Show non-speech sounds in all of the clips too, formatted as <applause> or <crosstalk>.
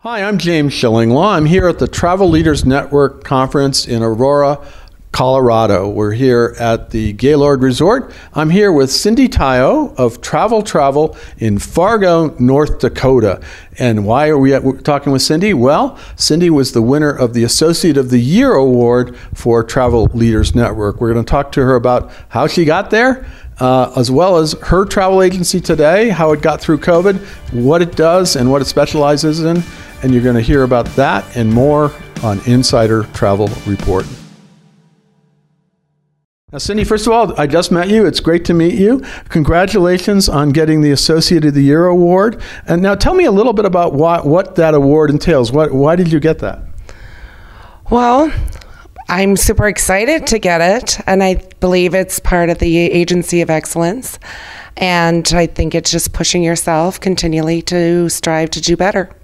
Hi, I'm James Shillinglaw. I'm here at the Travel Leaders Network conference in Aurora, Colorado. We're here at the Gaylord Resort. I'm here with Cindy Tyo of Travel Travel in Fargo, North Dakota. And why are we talking with Cindy? Well, Cindy was the winner of the Associate of the Year award for Travel Leaders Network. We're going to talk to her about how she got there. Uh, as well as her travel agency today, how it got through COVID, what it does, and what it specializes in. And you're going to hear about that and more on Insider Travel Report. Now, Cindy, first of all, I just met you. It's great to meet you. Congratulations on getting the Associate of the Year award. And now tell me a little bit about what, what that award entails. What, why did you get that? Well, I'm super excited to get it, and I believe it's part of the Agency of Excellence. And I think it's just pushing yourself continually to strive to do better.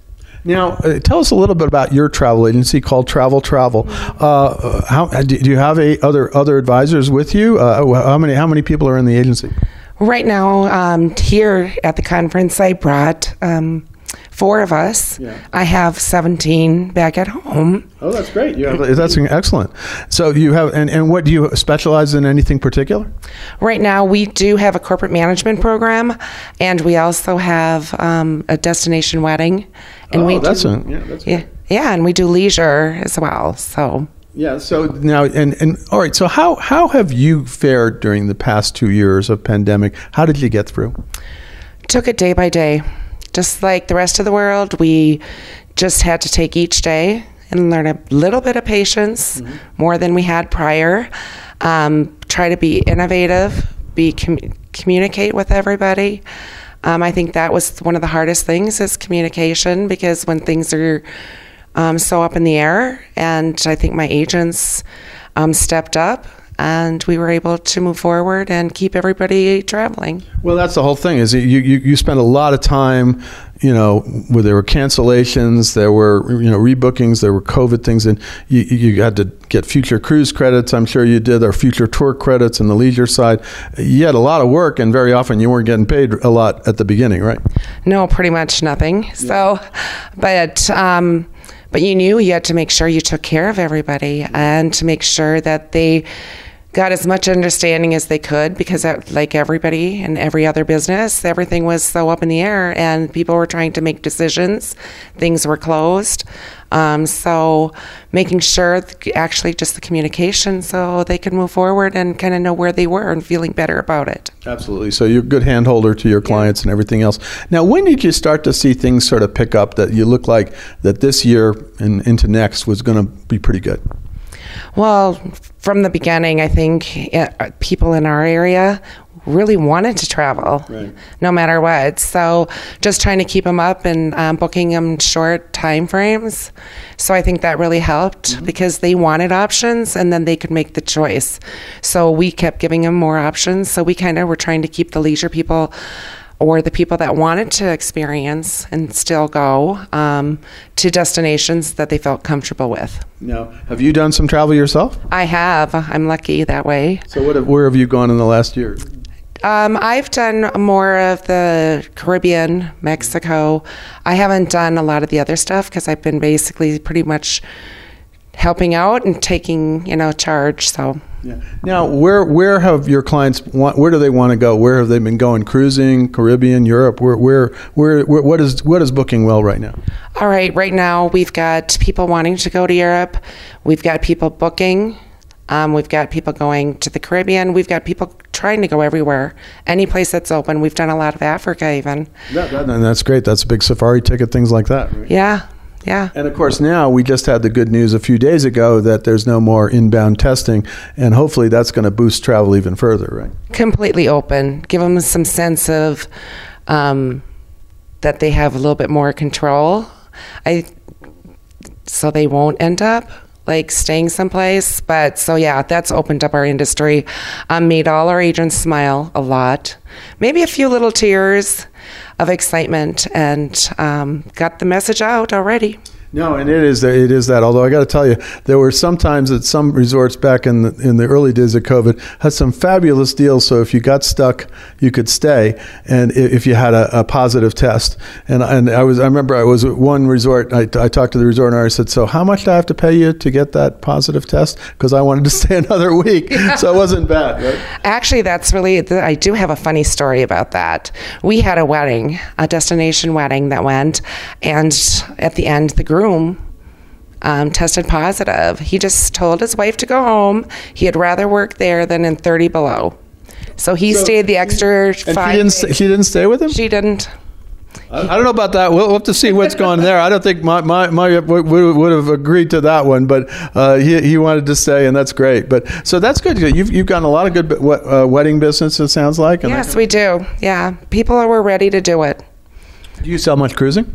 Now, uh, tell us a little bit about your travel agency called Travel Travel. Uh, how do you have a, other other advisors with you? Uh, how many how many people are in the agency? Right now, um, here at the conference, I brought um, four of us. Yeah. I have 17 back at home. Oh, that's great. You have, that's excellent. So you have, and, and what do you specialize in anything particular? Right now, we do have a corporate management program, and we also have um, a destination wedding. And oh, we that's, do, a, yeah, that's yeah, yeah, and we do leisure as well. So. Yeah. So now, and, and all right. So how how have you fared during the past two years of pandemic? How did you get through? Took it day by day just like the rest of the world, we just had to take each day and learn a little bit of patience, mm-hmm. more than we had prior. Um, try to be innovative, be com- communicate with everybody. Um, I think that was one of the hardest things is communication because when things are um, so up in the air, and I think my agents um, stepped up and we were able to move forward and keep everybody traveling. Well, that's the whole thing. Is you you, you spent a lot of time, you know, where there were cancellations, there were you know rebookings, there were COVID things, and you you had to get future cruise credits. I'm sure you did, or future tour credits in the leisure side. You had a lot of work, and very often you weren't getting paid a lot at the beginning, right? No, pretty much nothing. Yeah. So, but. Um, but you knew you had to make sure you took care of everybody and to make sure that they got as much understanding as they could because, uh, like everybody and every other business, everything was so up in the air and people were trying to make decisions. Things were closed. Um, so, making sure actually just the communication so they can move forward and kind of know where they were and feeling better about it. Absolutely. So, you're a good handholder to your clients yeah. and everything else. Now, when did you start to see things sort of pick up that you look like that this year and into next was going to be pretty good? Well, from the beginning, I think uh, people in our area really wanted to travel right. no matter what. So just trying to keep them up and um, booking them short time frames. So I think that really helped mm-hmm. because they wanted options and then they could make the choice. So we kept giving them more options. So we kind of were trying to keep the leisure people or the people that wanted to experience and still go um, to destinations that they felt comfortable with. Now, have you done some travel yourself? I have. I'm lucky that way. So, what, where have you gone in the last year? Um, I've done more of the Caribbean, Mexico. I haven't done a lot of the other stuff because I've been basically pretty much helping out and taking, you know, charge. So. Yeah. Now, where where have your clients want, where do they want to go? Where have they been going? Cruising, Caribbean, Europe. Where where where, where what is what is booking well right now? All right, right now we've got people wanting to go to Europe. We've got people booking. Um, we've got people going to the Caribbean. We've got people trying to go everywhere, any place that's open. We've done a lot of Africa, even. Yeah, that, and that's great. That's a big safari ticket, things like that. Right? Yeah, yeah. And of course, now we just had the good news a few days ago that there's no more inbound testing, and hopefully that's going to boost travel even further, right? Completely open. Give them some sense of um, that they have a little bit more control. I so they won't end up like staying someplace. But so yeah, that's opened up our industry, um, made all our agents smile a lot, maybe a few little tears of excitement and um, got the message out already. No, and it is it is that. Although I got to tell you, there were some times that some resorts back in the, in the early days of COVID had some fabulous deals. So if you got stuck, you could stay, and if you had a, a positive test. And and I was I remember I was at one resort. I, I talked to the resort owner. I said, "So how much do I have to pay you to get that positive test?" Because I wanted to <laughs> stay another week, so it wasn't bad. Right? Actually, that's really I do have a funny story about that. We had a wedding, a destination wedding that went, and at the end, the group um, tested positive. He just told his wife to go home. He had rather work there than in 30 below. So he so stayed the extra and five. She didn't, didn't stay with him? She didn't. I, I don't know about that. We'll, we'll, have to see what's going there. I don't think my, my, my would, would have agreed to that one, but uh, he, he wanted to stay, and that's great. But so that's good. You've, you've gotten a lot of good uh, wedding business, it sounds like. Yes, we do. Yeah. People were ready to do it. Do you sell much cruising?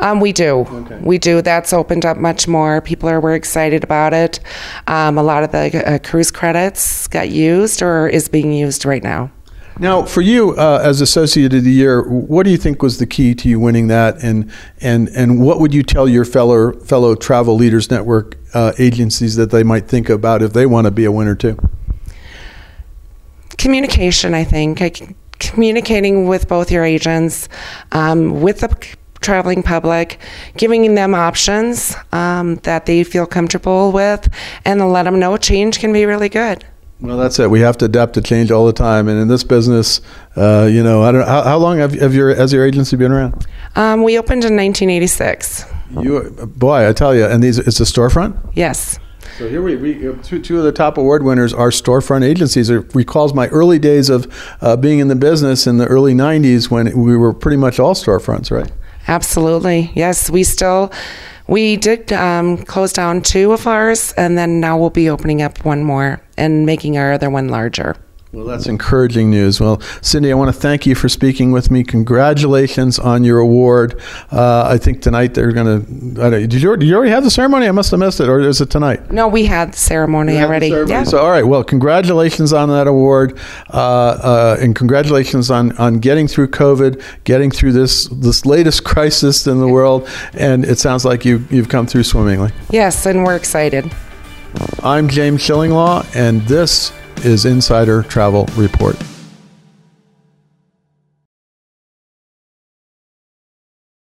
Um, we do. Okay. We do. That's opened up much more. People are we're excited about it. Um, a lot of the uh, cruise credits got used or is being used right now. Now, for you uh, as associate of the year, what do you think was the key to you winning that, and and and what would you tell your fellow fellow Travel Leaders Network uh, agencies that they might think about if they want to be a winner too? Communication, I think. I, communicating with both your agents, um, with the traveling public, giving them options um, that they feel comfortable with, and let them know change can be really good. Well, that's it. We have to adapt to change all the time, and in this business, uh, you know, I don't. How, how long have, have, your has your agency been around? Um, we opened in 1986. You, boy, I tell you, and these it's a storefront. Yes. So here we, we two, two of the top award winners are storefront agencies. It recalls my early days of uh, being in the business in the early '90s when we were pretty much all storefronts, right? Absolutely. Yes, we still we did um, close down two of ours, and then now we'll be opening up one more and making our other one larger. Well, that's encouraging news. Well, Cindy, I want to thank you for speaking with me. Congratulations on your award. Uh, I think tonight they're going to. Did you, did you already have the ceremony? I must have missed it, or is it tonight? No, we had the ceremony already. The ceremony. Yeah. So, all right. Well, congratulations on that award, uh, uh, and congratulations on, on getting through COVID, getting through this this latest crisis in the world. And it sounds like you you've come through swimmingly. Yes, and we're excited. I'm James Shillinglaw, and this is Insider Travel Report.